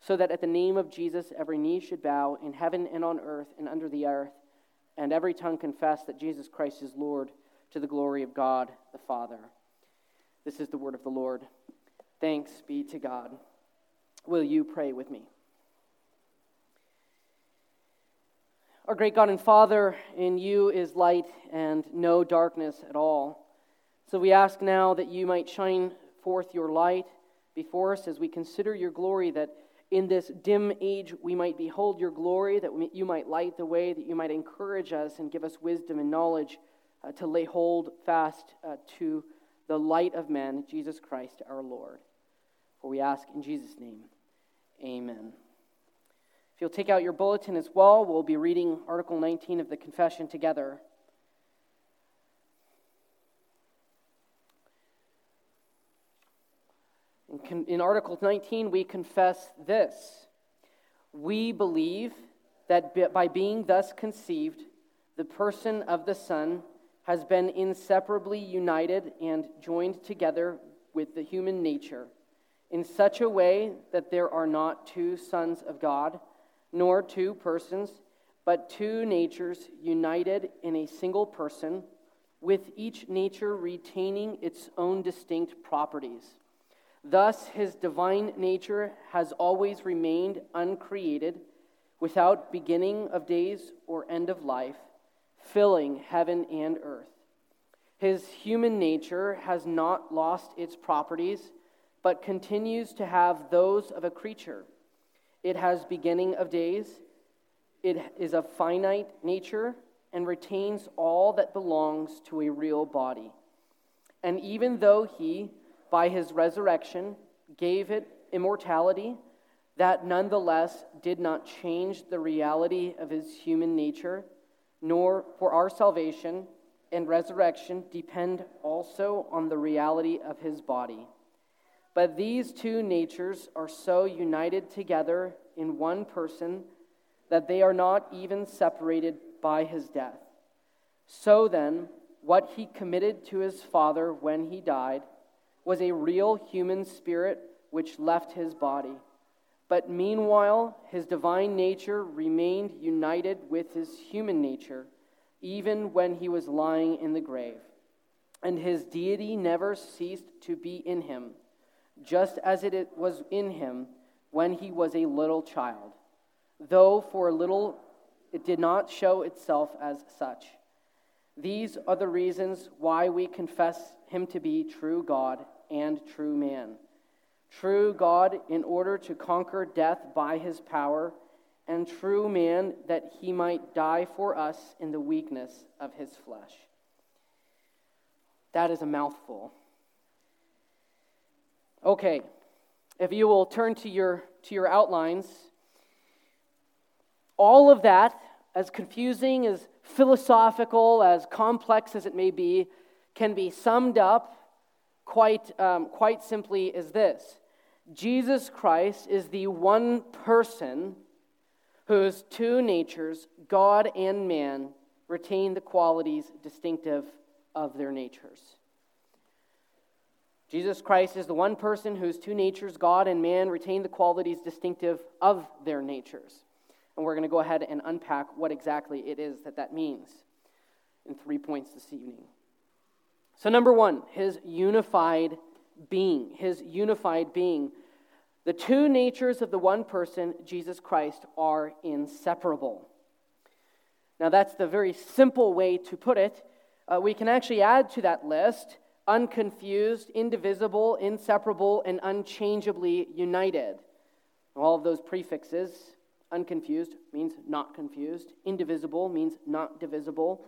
so that at the name of Jesus every knee should bow in heaven and on earth and under the earth, and every tongue confess that Jesus Christ is Lord to the glory of God the Father. This is the word of the Lord. Thanks be to God. Will you pray with me? Our great God and Father, in you is light and no darkness at all. So we ask now that you might shine forth your light before us as we consider your glory, that in this dim age we might behold your glory, that you might light the way, that you might encourage us and give us wisdom and knowledge uh, to lay hold fast uh, to the light of men, Jesus Christ our Lord. For we ask in Jesus' name, amen. If you'll take out your bulletin as well, we'll be reading Article 19 of the Confession together. In, in Article 19, we confess this We believe that by being thus conceived, the person of the Son has been inseparably united and joined together with the human nature in such a way that there are not two sons of God, nor two persons, but two natures united in a single person, with each nature retaining its own distinct properties. Thus, his divine nature has always remained uncreated, without beginning of days or end of life, filling heaven and earth. His human nature has not lost its properties, but continues to have those of a creature. It has beginning of days, it is of finite nature, and retains all that belongs to a real body. And even though he, by his resurrection, gave it immortality, that nonetheless did not change the reality of his human nature, nor for our salvation and resurrection depend also on the reality of his body. But these two natures are so united together in one person that they are not even separated by his death. So then, what he committed to his Father when he died, was a real human spirit which left his body. But meanwhile, his divine nature remained united with his human nature, even when he was lying in the grave. And his deity never ceased to be in him, just as it was in him when he was a little child, though for a little it did not show itself as such. These are the reasons why we confess him to be true God and true man. True God in order to conquer death by his power, and true man that he might die for us in the weakness of his flesh. That is a mouthful. Okay, if you will turn to your, to your outlines, all of that, as confusing, as philosophical, as complex as it may be, can be summed up quite, um, quite simply as this Jesus Christ is the one person whose two natures, God and man, retain the qualities distinctive of their natures. Jesus Christ is the one person whose two natures, God and man, retain the qualities distinctive of their natures. And we're going to go ahead and unpack what exactly it is that that means in three points this evening. So, number one, his unified being. His unified being. The two natures of the one person, Jesus Christ, are inseparable. Now, that's the very simple way to put it. Uh, we can actually add to that list unconfused, indivisible, inseparable, and unchangeably united. All of those prefixes, unconfused means not confused, indivisible means not divisible,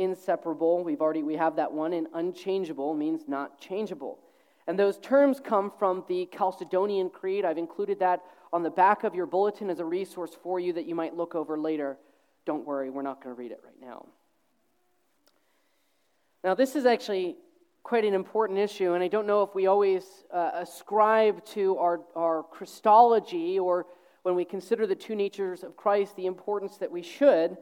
inseparable, we've already we have that one, and unchangeable means not changeable. And those terms come from the Chalcedonian Creed. I've included that on the back of your bulletin as a resource for you that you might look over later. Don't worry, we're not going to read it right now. Now, this is actually quite an important issue, and I don't know if we always uh, ascribe to our, our Christology or when we consider the two natures of Christ the importance that we should.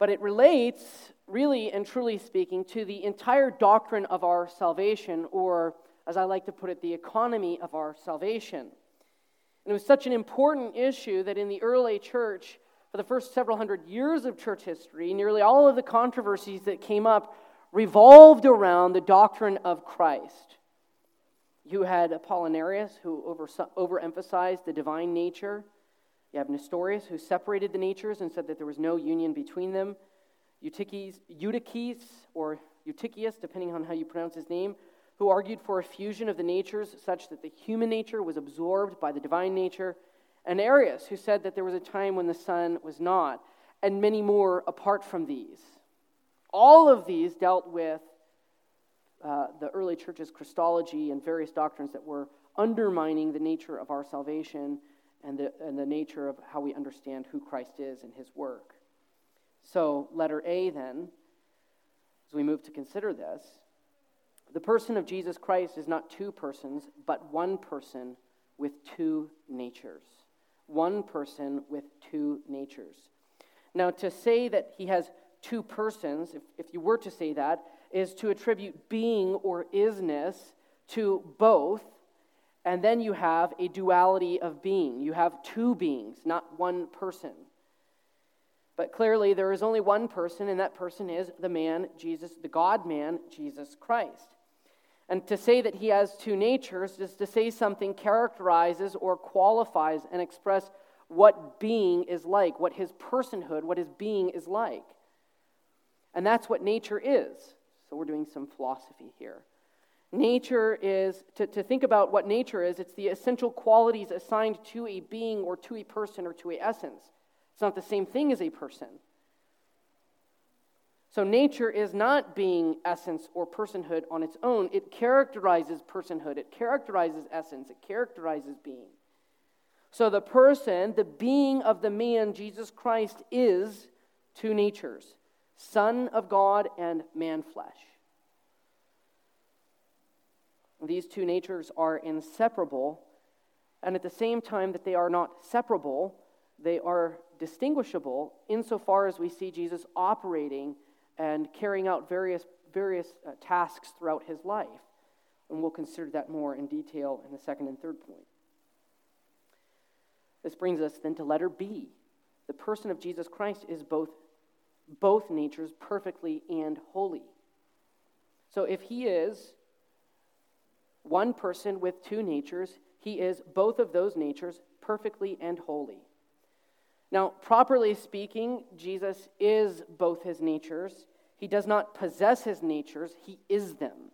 But it relates, really and truly speaking, to the entire doctrine of our salvation, or as I like to put it, the economy of our salvation. And it was such an important issue that in the early church, for the first several hundred years of church history, nearly all of the controversies that came up revolved around the doctrine of Christ. You had Apollinarius, who over, overemphasized the divine nature. You have Nestorius, who separated the natures and said that there was no union between them. Eutyches, Eutyches or Eutychius, depending on how you pronounce his name, who argued for a fusion of the natures such that the human nature was absorbed by the divine nature. And Arius, who said that there was a time when the Son was not, and many more apart from these. All of these dealt with uh, the early church's Christology and various doctrines that were undermining the nature of our salvation and the, and the nature of how we understand who Christ is and his work. So, letter A, then, as we move to consider this, the person of Jesus Christ is not two persons, but one person with two natures. One person with two natures. Now, to say that he has two persons, if, if you were to say that, is to attribute being or isness to both, and then you have a duality of being. You have two beings, not one person. But clearly, there is only one person, and that person is the man, Jesus, the God man, Jesus Christ. And to say that he has two natures is to say something characterizes or qualifies and express what being is like, what his personhood, what his being is like. And that's what nature is. So we're doing some philosophy here. Nature is, to, to think about what nature is, it's the essential qualities assigned to a being or to a person or to a essence. It's not the same thing as a person. So nature is not being essence or personhood on its own. It characterizes personhood, it characterizes essence, it characterizes being. So the person, the being of the man, Jesus Christ, is two natures Son of God and man flesh. These two natures are inseparable, and at the same time that they are not separable, they are distinguishable insofar as we see Jesus operating and carrying out various, various uh, tasks throughout his life. And we'll consider that more in detail in the second and third point. This brings us then to letter B. The person of Jesus Christ is both both natures perfectly and wholly. So if he is one person with two natures, he is both of those natures perfectly and wholly. Now, properly speaking, Jesus is both his natures. He does not possess his natures, he is them.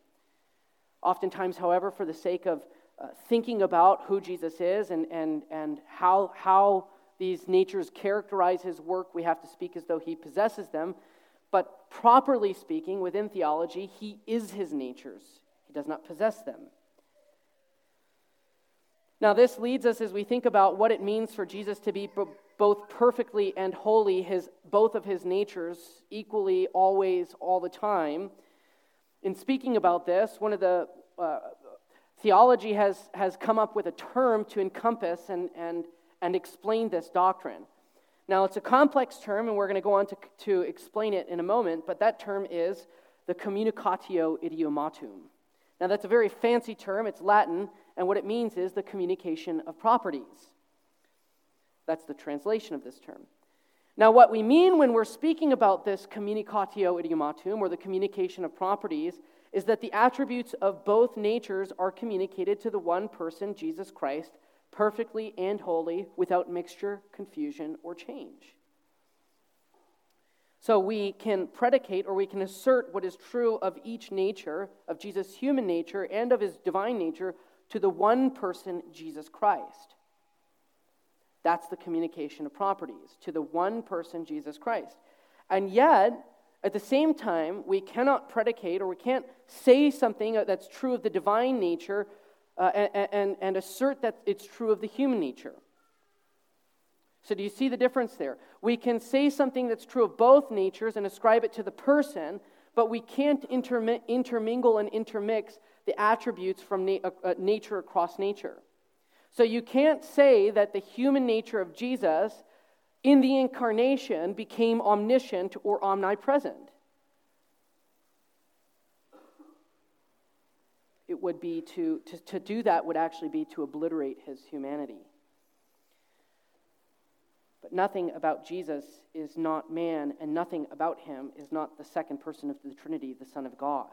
Oftentimes, however, for the sake of uh, thinking about who Jesus is and, and, and how, how these natures characterize his work, we have to speak as though he possesses them. But properly speaking, within theology, he is his natures, he does not possess them. Now, this leads us as we think about what it means for Jesus to be both perfectly and wholly, his, both of his natures, equally, always, all the time. In speaking about this, one of the uh, theology has, has come up with a term to encompass and, and and explain this doctrine. Now, it's a complex term, and we're going to go on to, to explain it in a moment, but that term is the communicatio idiomatum. Now, that's a very fancy term, it's Latin, and what it means is the communication of properties. That's the translation of this term. Now, what we mean when we're speaking about this communicatio idiomatum, or the communication of properties, is that the attributes of both natures are communicated to the one person, Jesus Christ, perfectly and wholly, without mixture, confusion, or change. So we can predicate or we can assert what is true of each nature, of Jesus' human nature and of his divine nature, to the one person, Jesus Christ. That's the communication of properties, to the one person, Jesus Christ. And yet, At the same time, we cannot predicate or we can't say something that's true of the divine nature uh, and, and, and assert that it's true of the human nature. So, do you see the difference there? We can say something that's true of both natures and ascribe it to the person, but we can't intermingle and intermix the attributes from na- uh, uh, nature across nature. So, you can't say that the human nature of Jesus in the incarnation became omniscient or omnipresent. It would be to, to, to do that would actually be to obliterate his humanity. But nothing about Jesus is not man, and nothing about him is not the second person of the Trinity, the Son of God.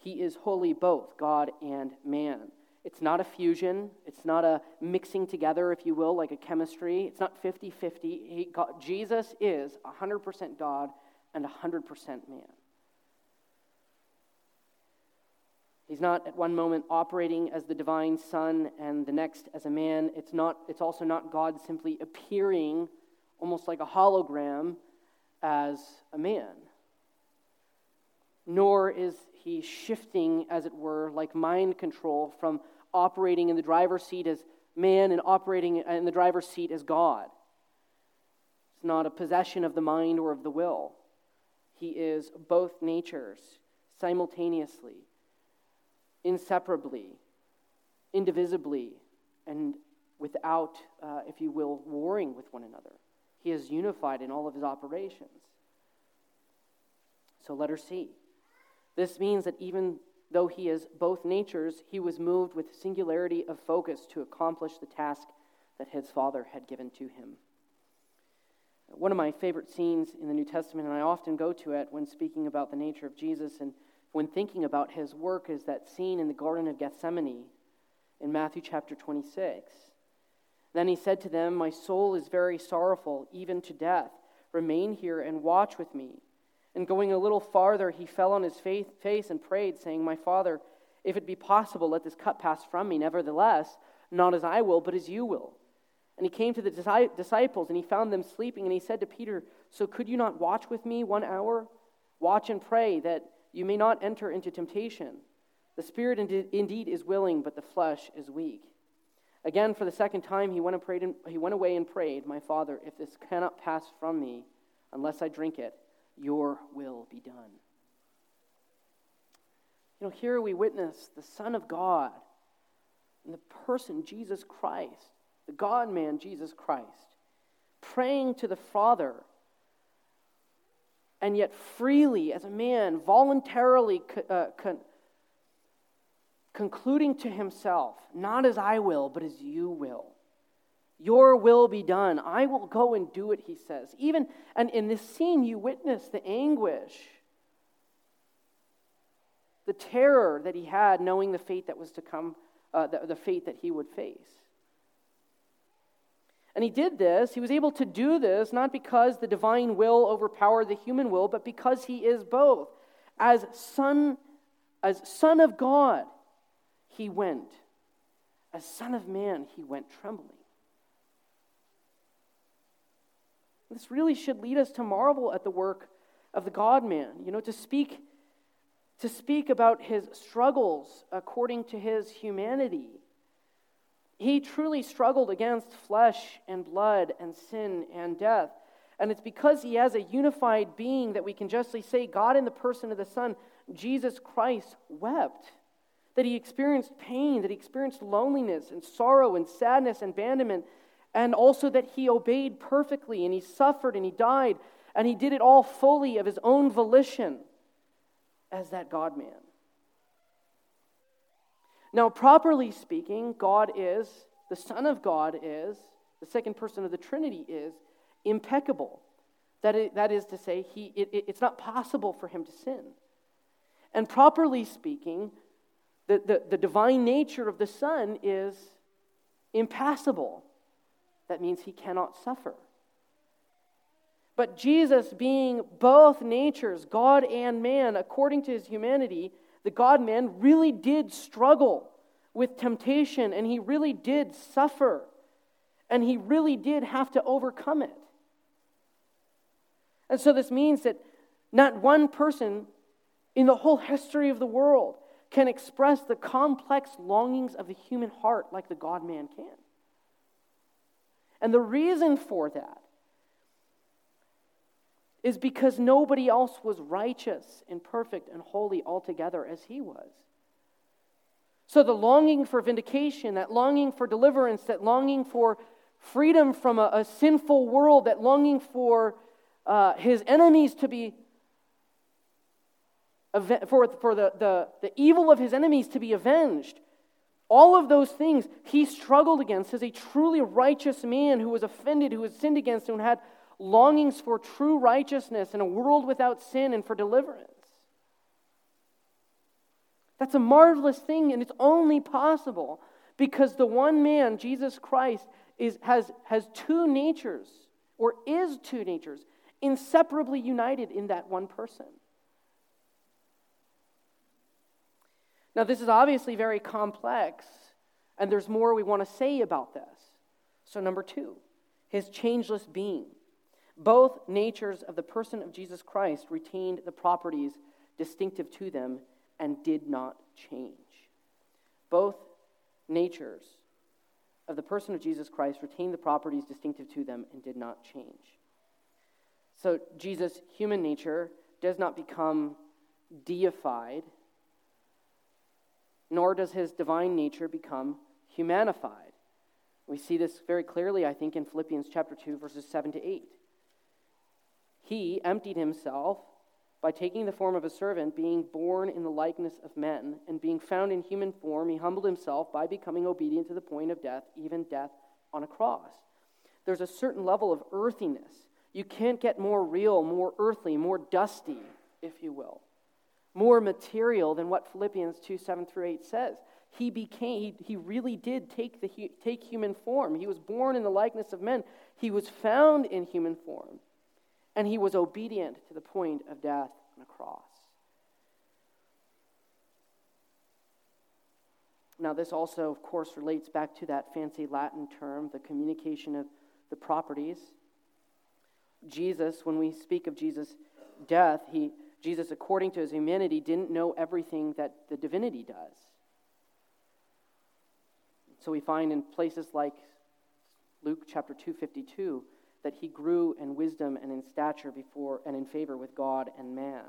He is wholly both God and man. It's not a fusion, it's not a mixing together, if you will, like a chemistry. It's not 50 50. Jesus is 100% God and 100% man. He's not at one moment operating as the divine son and the next as a man. It's, not, it's also not God simply appearing almost like a hologram as a man. Nor is he shifting, as it were, like mind control from operating in the driver's seat as man and operating in the driver's seat as God. It's not a possession of the mind or of the will. He is both natures simultaneously inseparably, indivisibly, and without, uh, if you will, warring with one another. He is unified in all of his operations. So let her see. This means that even though he is both natures, he was moved with singularity of focus to accomplish the task that his Father had given to him. One of my favorite scenes in the New Testament, and I often go to it when speaking about the nature of Jesus and when thinking about his work is that scene in the Garden of Gethsemane in Matthew chapter 26. Then he said to them, My soul is very sorrowful, even to death. Remain here and watch with me. And going a little farther, he fell on his face and prayed, saying, My Father, if it be possible, let this cup pass from me. Nevertheless, not as I will, but as you will. And he came to the disciples, and he found them sleeping, and he said to Peter, So could you not watch with me one hour? Watch and pray that you may not enter into temptation. The spirit indeed is willing, but the flesh is weak. Again, for the second time, he went, and prayed he went away and prayed, My Father, if this cannot pass from me unless I drink it, your will be done. You know, here we witness the Son of God and the person, Jesus Christ, the God man, Jesus Christ, praying to the Father and yet freely, as a man, voluntarily uh, con- concluding to himself, Not as I will, but as you will. Your will be done. I will go and do it, he says. Even, and in this scene, you witness the anguish, the terror that he had knowing the fate that was to come, uh, the, the fate that he would face. And he did this, he was able to do this not because the divine will overpowered the human will, but because he is both. As son, as son of God, he went. As son of man, he went trembling. This really should lead us to marvel at the work of the God man, you know, to speak to speak about his struggles according to his humanity he truly struggled against flesh and blood and sin and death. And it's because he has a unified being that we can justly say God in the person of the Son, Jesus Christ, wept. That he experienced pain, that he experienced loneliness and sorrow and sadness and abandonment, and also that he obeyed perfectly and he suffered and he died, and he did it all fully of his own volition as that God man. Now, properly speaking, God is, the Son of God is, the second person of the Trinity is impeccable. That is, that is to say, he, it, it's not possible for him to sin. And properly speaking, the, the, the divine nature of the Son is impassible. That means he cannot suffer. But Jesus, being both natures, God and man, according to his humanity, the God man really did struggle with temptation and he really did suffer and he really did have to overcome it. And so this means that Not one person in the whole history of the world can express the complex longings of the human heart like the God man can. And the reason for that is because nobody else was righteous and perfect and holy altogether as he was. So the longing for vindication, that longing for deliverance, that longing for freedom from a, a sinful world, that longing for uh, his enemies to be for, for the, the, the evil of his enemies to be avenged. All of those things he struggled against as a truly righteous man who was offended, who was sinned against, and had longings for true righteousness in a world without sin and for deliverance. That's a marvelous thing, and it's only possible because the one man, Jesus Christ, is, has, has two natures, or is two natures, inseparably united in that one person. Now, this is obviously very complex, and there's more we want to say about this. So, number two, his changeless being. Both natures of the person of Jesus Christ retained the properties distinctive to them and did not change. Both natures of the person of Jesus Christ retained the properties distinctive to them and did not change. So, Jesus' human nature does not become deified nor does his divine nature become humanified. We see this very clearly, I think, in Philippians chapter 2, verses 7 to 8. He emptied himself by taking the form of a servant, being born in the likeness of men, and being found in human form, he humbled himself by becoming obedient to the point of death, even death on a cross. There's a certain level of earthiness. You can't get more real, more earthly, more dusty, if you will more material than what Philippians 2 7 through 8 says. He became, he, he really did take, the, take human form. He was born in the likeness of men. He was found in human form. And he was obedient to the point of death on a cross. Now, this also, of course, relates back to that fancy Latin term, the communication of the properties. Jesus, when we speak of Jesus' death, he Jesus, according to his humanity, didn't know everything that the divinity does. So we find in places like Luke chapter 252 that he grew in wisdom and in stature before and in favor with God and man.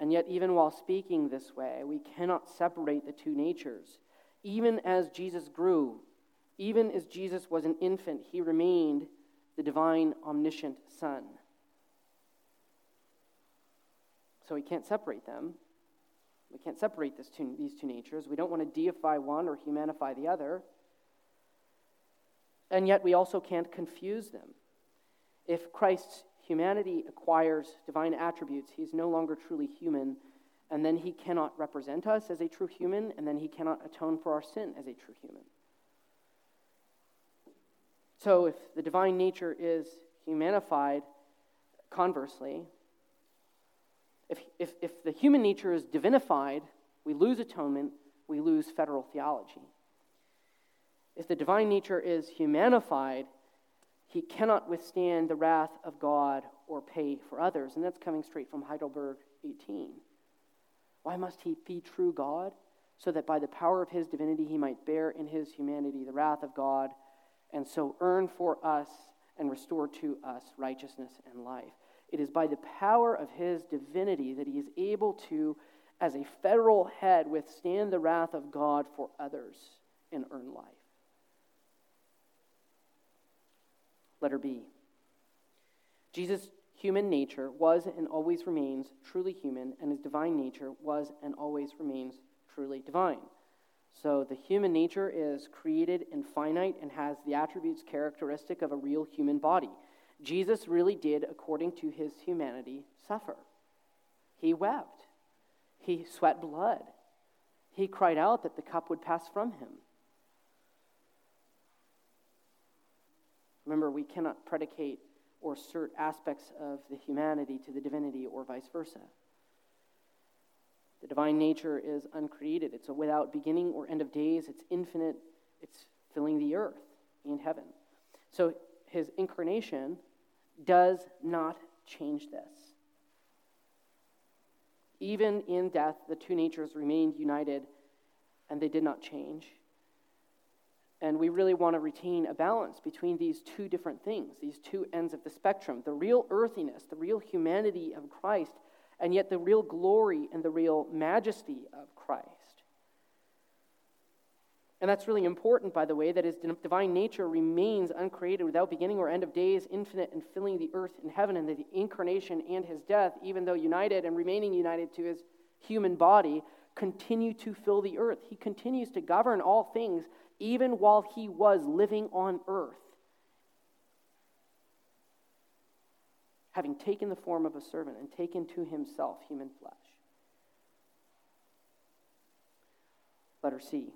And yet, even while speaking this way, we cannot separate the two natures. Even as Jesus grew, even as Jesus was an infant, he remained the divine, omniscient Son. So we can't separate them. We can't separate two, these two natures. We don't want to deify one or humanify the other. And yet we also can't confuse them. If Christ's humanity acquires divine attributes, he's no longer truly human, and then he cannot represent us as a true human, and then he cannot atone for our sin as a true human. So if the divine nature is humanified, conversely, if, if, if the human nature is divinified, we lose atonement, we lose federal theology. If the divine nature is humanified, he cannot withstand the wrath of God or pay for others. And that's coming straight from Heidelberg 18. Why must he be true God? So that by the power of his divinity he might bear in his humanity the wrath of God and so earn for us and restore to us righteousness and life. It is by the power of his divinity that he is able to, as a federal head, withstand the wrath of God for others and earn life. Letter B. Jesus' human nature was and always remains truly human, and his divine nature was and always remains truly divine. So the human nature is created and finite and has the attributes characteristic of a real human body. Jesus really did, according to his humanity, suffer. He wept. He sweat blood. He cried out that the cup would pass from him. Remember, we cannot predicate or assert aspects of the humanity to the divinity or vice versa. The divine nature is uncreated. It's without beginning or end of days. It's infinite. It's filling the earth and heaven. So his incarnation does not change this. Even in death, the two natures remained united and they did not change. And we really want to retain a balance between these two different things, these two ends of the spectrum the real earthiness, the real humanity of Christ, and yet the real glory and the real majesty of Christ. And that's really important, by the way, that his divine nature remains uncreated without beginning or end of days, infinite and filling the earth and heaven, and that the incarnation and his death, even though united and remaining united to his human body, continue to fill the earth. He continues to govern all things even while he was living on earth, having taken the form of a servant and taken to himself human flesh. Letter C.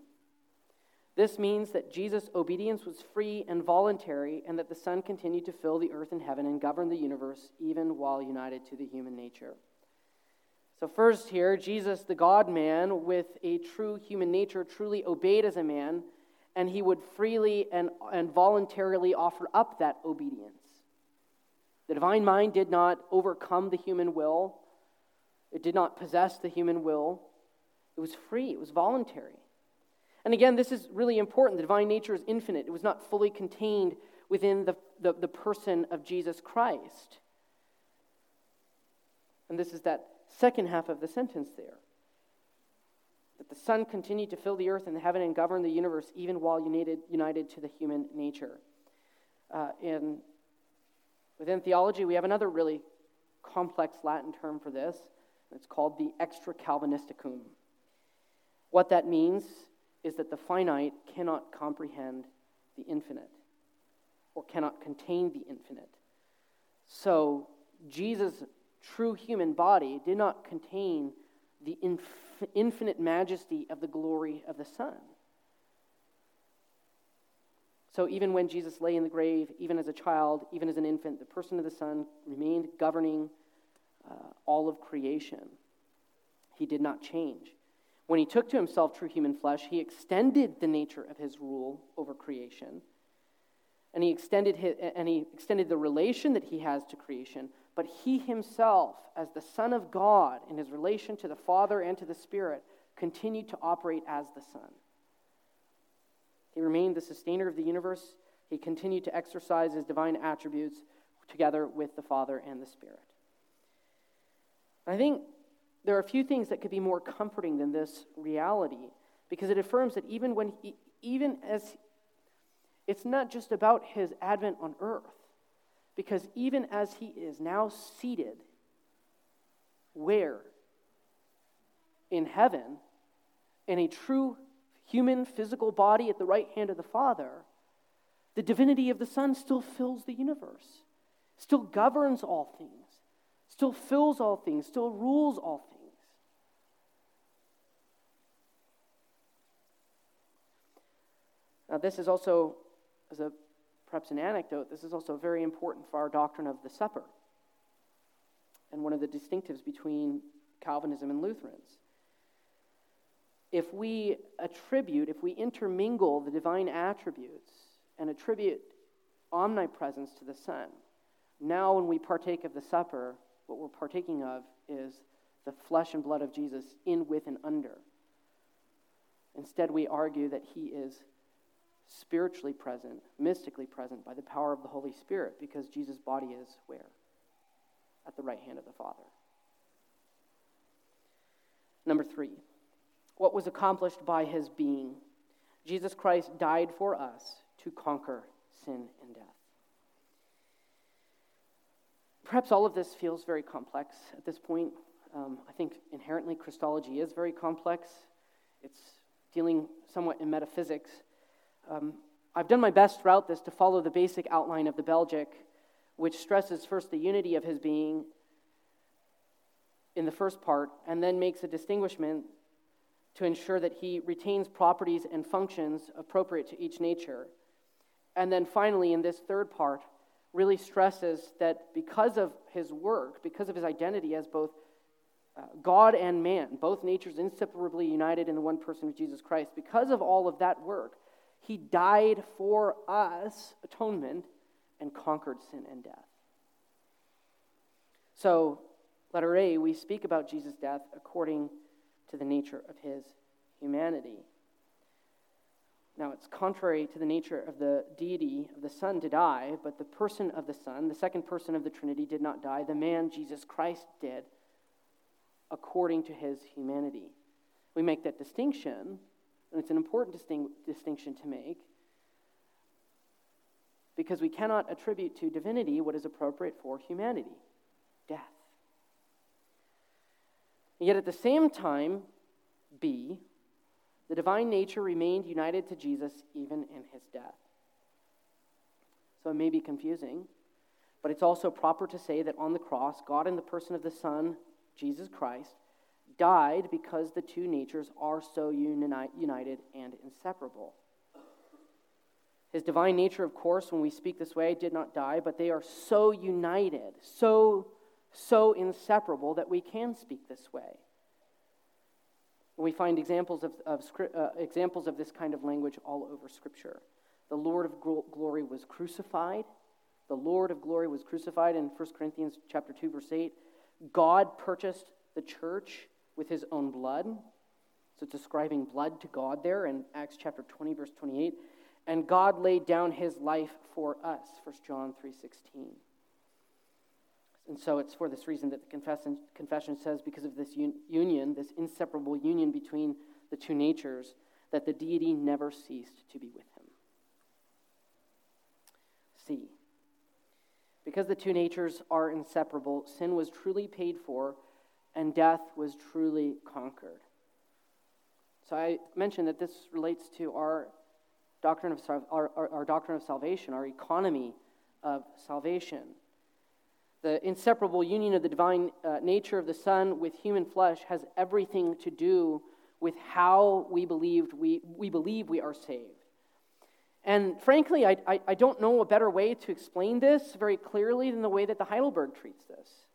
This means that Jesus' obedience was free and voluntary, and that the Son continued to fill the earth and heaven and govern the universe even while united to the human nature. So, first, here, Jesus, the God man with a true human nature, truly obeyed as a man and he would freely and, and voluntarily offer up that obedience. The divine mind did not overcome the human will, it did not possess the human will. It was free, it was voluntary. And again, this is really important. The divine nature is infinite, it was not fully contained within the, the, the person of Jesus Christ. And this is that second half of the sentence there that the Son continued to fill the earth and the heaven and govern the universe even while united, united to the human nature. Uh, in, within theology, we have another really complex Latin term for this. It's called the extra Calvinisticum. What that means is that the finite cannot comprehend the infinite or cannot contain the infinite. So, Jesus' true human body did not contain the inf- infinite majesty of the glory of the Son. So, even when Jesus lay in the grave, even as a child, even as an infant, the person of the Son remained governing uh, all of creation. He did not change. When he took to himself true human flesh, he extended the nature of his rule over creation. And he extended, his, and he extended the relation that he has to creation but he himself, as the Son of God in his relation to the Father and to the Spirit, continued to operate as the Son. He remained the sustainer of the universe. He continued to exercise his divine attributes together with the Father and the Spirit. I think there are a few things that could be more comforting than this reality because it affirms that even when he, even as it's not just about his advent on earth because even as he is now seated, where? In heaven, in a true human physical body at the right hand of the Father, the divinity of the Son still fills the universe, still governs all things, still fills all things, still rules all things. Now, this is also, as a perhaps an anecdote, this is also very important for our doctrine of the supper and one of the distinctives between Calvinism and Lutherans. If we attribute, if we intermingle the divine attributes and attribute omnipresence to the Son, now when we partake of the supper, what we're partaking of is the flesh and blood of Jesus in, with, and under. Instead, we argue that he is spiritually present, mystically present by the power of the Holy Spirit, because Jesus' body is where? At the right hand of the Father. Number three, what was accomplished by his being? Jesus Christ died for us to conquer sin and death. Perhaps all of this feels very complex at this point. Um, I think inherently Christology is very complex. It's dealing somewhat in metaphysics. Um, I've done my best throughout this to follow the basic outline of the Belgic, which stresses first the unity of his being in the first part, and then makes a distinguishment to ensure that he retains properties and functions appropriate to each nature. And then finally, in this third part, really stresses that because of his work, because of his identity as both uh, God and man, both natures inseparably united in the one person of Jesus Christ, because of all of that work, he died for us, atonement, and conquered sin and death. So Letter A, we speak about Jesus' death according to the nature of his humanity. Now, it's contrary to the nature of the deity of the Son to die, but the person of the Son, the second person of the Trinity, did not die. The man, Jesus Christ, did according to his humanity. We make that distinction, and it's an important disting- distinction to make, because we cannot attribute to divinity what is appropriate for humanity death. And yet, at the same time, B, the divine nature remained united to Jesus even in his death. So it may be confusing, but it's also proper to say that on the cross, God, in the person of the Son, Jesus Christ, died because the two natures are so uni- united and inseparable. His divine nature, of course, when we speak this way, did not die, but they are so united, so, so inseparable that we can speak this way. we find examples of, of uh, examples of this kind of language all over Scripture. The Lord of glory was crucified. The Lord of glory was crucified in 1 Corinthians chapter 2, verse 8. God purchased the church with his own blood. So it's describing blood to God there in Acts chapter 20, verse 28. And God laid down his life for us, 1 John 3.16. And so it's for this reason that the confession, confession says, because of this un- union, this inseparable union between the two natures, that the deity never ceased to be with him. C. Because the two natures are inseparable, sin was truly paid for and death was truly conquered. So I mentioned that this relates to our doctrine of our, our, our doctrine of salvation, our economy of salvation. The inseparable union of the divine uh, nature of the Son with human flesh has everything to do with how we believed we, we believe we are saved. And frankly, I, I, I don't know a better way to explain this very clearly than the way that the Heidelberg treats this.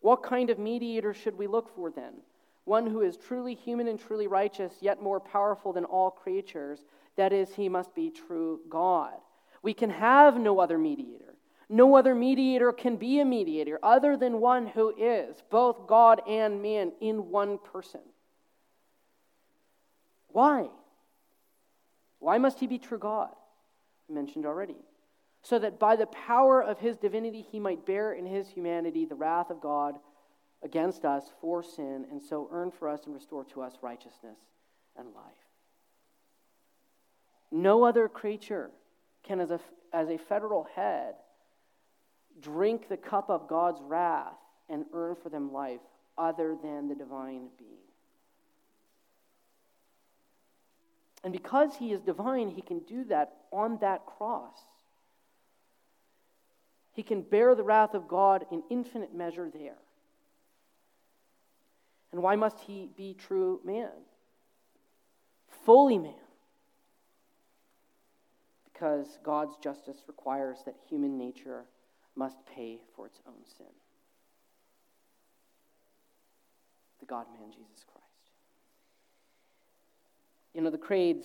What kind of mediator should we look for then? One who is truly human and truly righteous, yet more powerful than all creatures. That is, he must be true God. We can have no other mediator. No other mediator can be a mediator other than one who is both God and man in one person. Why? Why must he be true God? I mentioned already so that by the power of his divinity he might bear in his humanity the wrath of God against us for sin, and so earn for us and restore to us righteousness and life. No other creature can, as a, as a federal head, drink the cup of God's wrath and earn for them life other than the divine being. And because he is divine, he can do that on that cross. He can bear the wrath of God in infinite measure there. And why must he be true man? Fully man. Because God's justice requires that human nature must pay for its own sin. The God man, Jesus Christ. You know, the creeds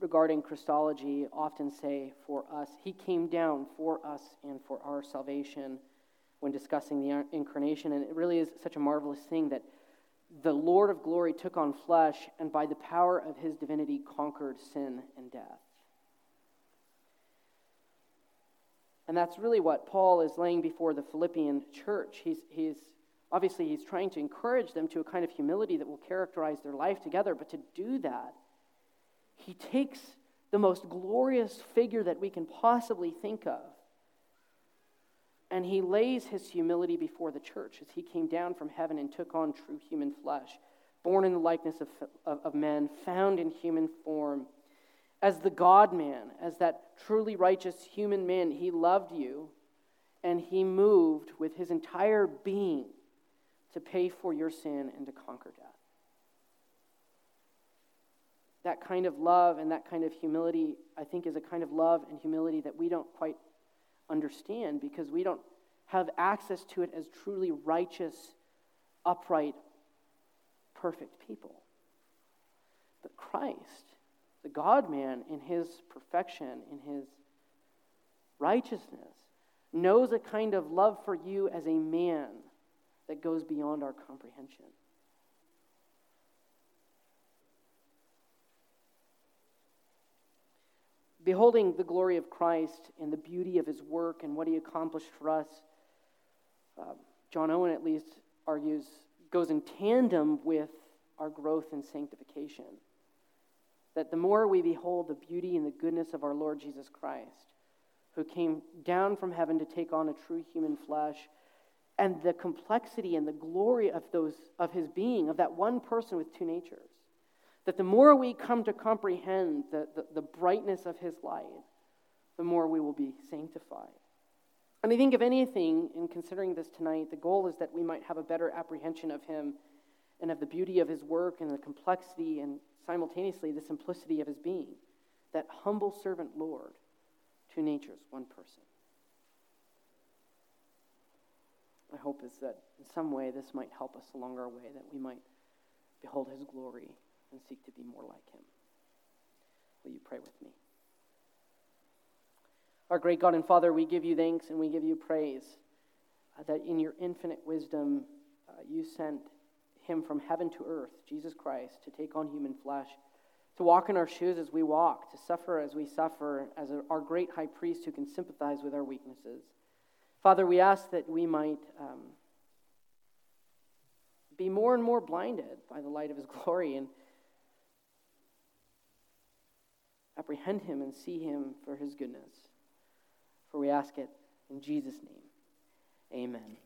regarding Christology often say for us, He came down for us and for our salvation when discussing the incarnation. And it really is such a marvelous thing that the Lord of glory took on flesh and by the power of His divinity conquered sin and death. And that's really what Paul is laying before the Philippian church. He's, he's obviously he's trying to encourage them to a kind of humility that will characterize their life together, but to do that, he takes the most glorious figure that we can possibly think of and he lays his humility before the church as he came down from heaven and took on true human flesh, born in the likeness of, of, of men, found in human form. As the God man, as that truly righteous human man, he loved you and he moved with his entire being to pay for your sin and to conquer death that kind of love and that kind of humility, I think, is a kind of love and humility that we don't quite understand because we don't have access to it as truly righteous, upright, perfect people. But Christ, the God man, in his perfection, in his righteousness, knows a kind of love for you as a man that goes beyond our comprehension. Beholding the glory of Christ and the beauty of his work and what he accomplished for us, uh, John Owen at least argues, goes in tandem with our growth in sanctification. That the more we behold the beauty and the goodness of our Lord Jesus Christ, who came down from heaven to take on a true human flesh, and the complexity and the glory of, those, of his being, of that one person with two natures, that the more we come to comprehend the, the, the brightness of his light, the more we will be sanctified. And I think, if anything, in considering this tonight, the goal is that we might have a better apprehension of him and of the beauty of his work and the complexity and simultaneously the simplicity of his being. That humble servant Lord, two natures, one person. My hope is that in some way this might help us along our way, that we might behold his glory and seek to be more like him. Will you pray with me? Our great God and Father, we give you thanks and we give you praise uh, that in your infinite wisdom uh, you sent him from heaven to earth, Jesus Christ, to take on human flesh, to walk in our shoes as we walk, to suffer as we suffer, as our great high priest who can sympathize with our weaknesses. Father, we ask that we might um, be more and more blinded by the light of his glory and apprehend him and see him for his goodness. For we ask it in Jesus' name. Amen.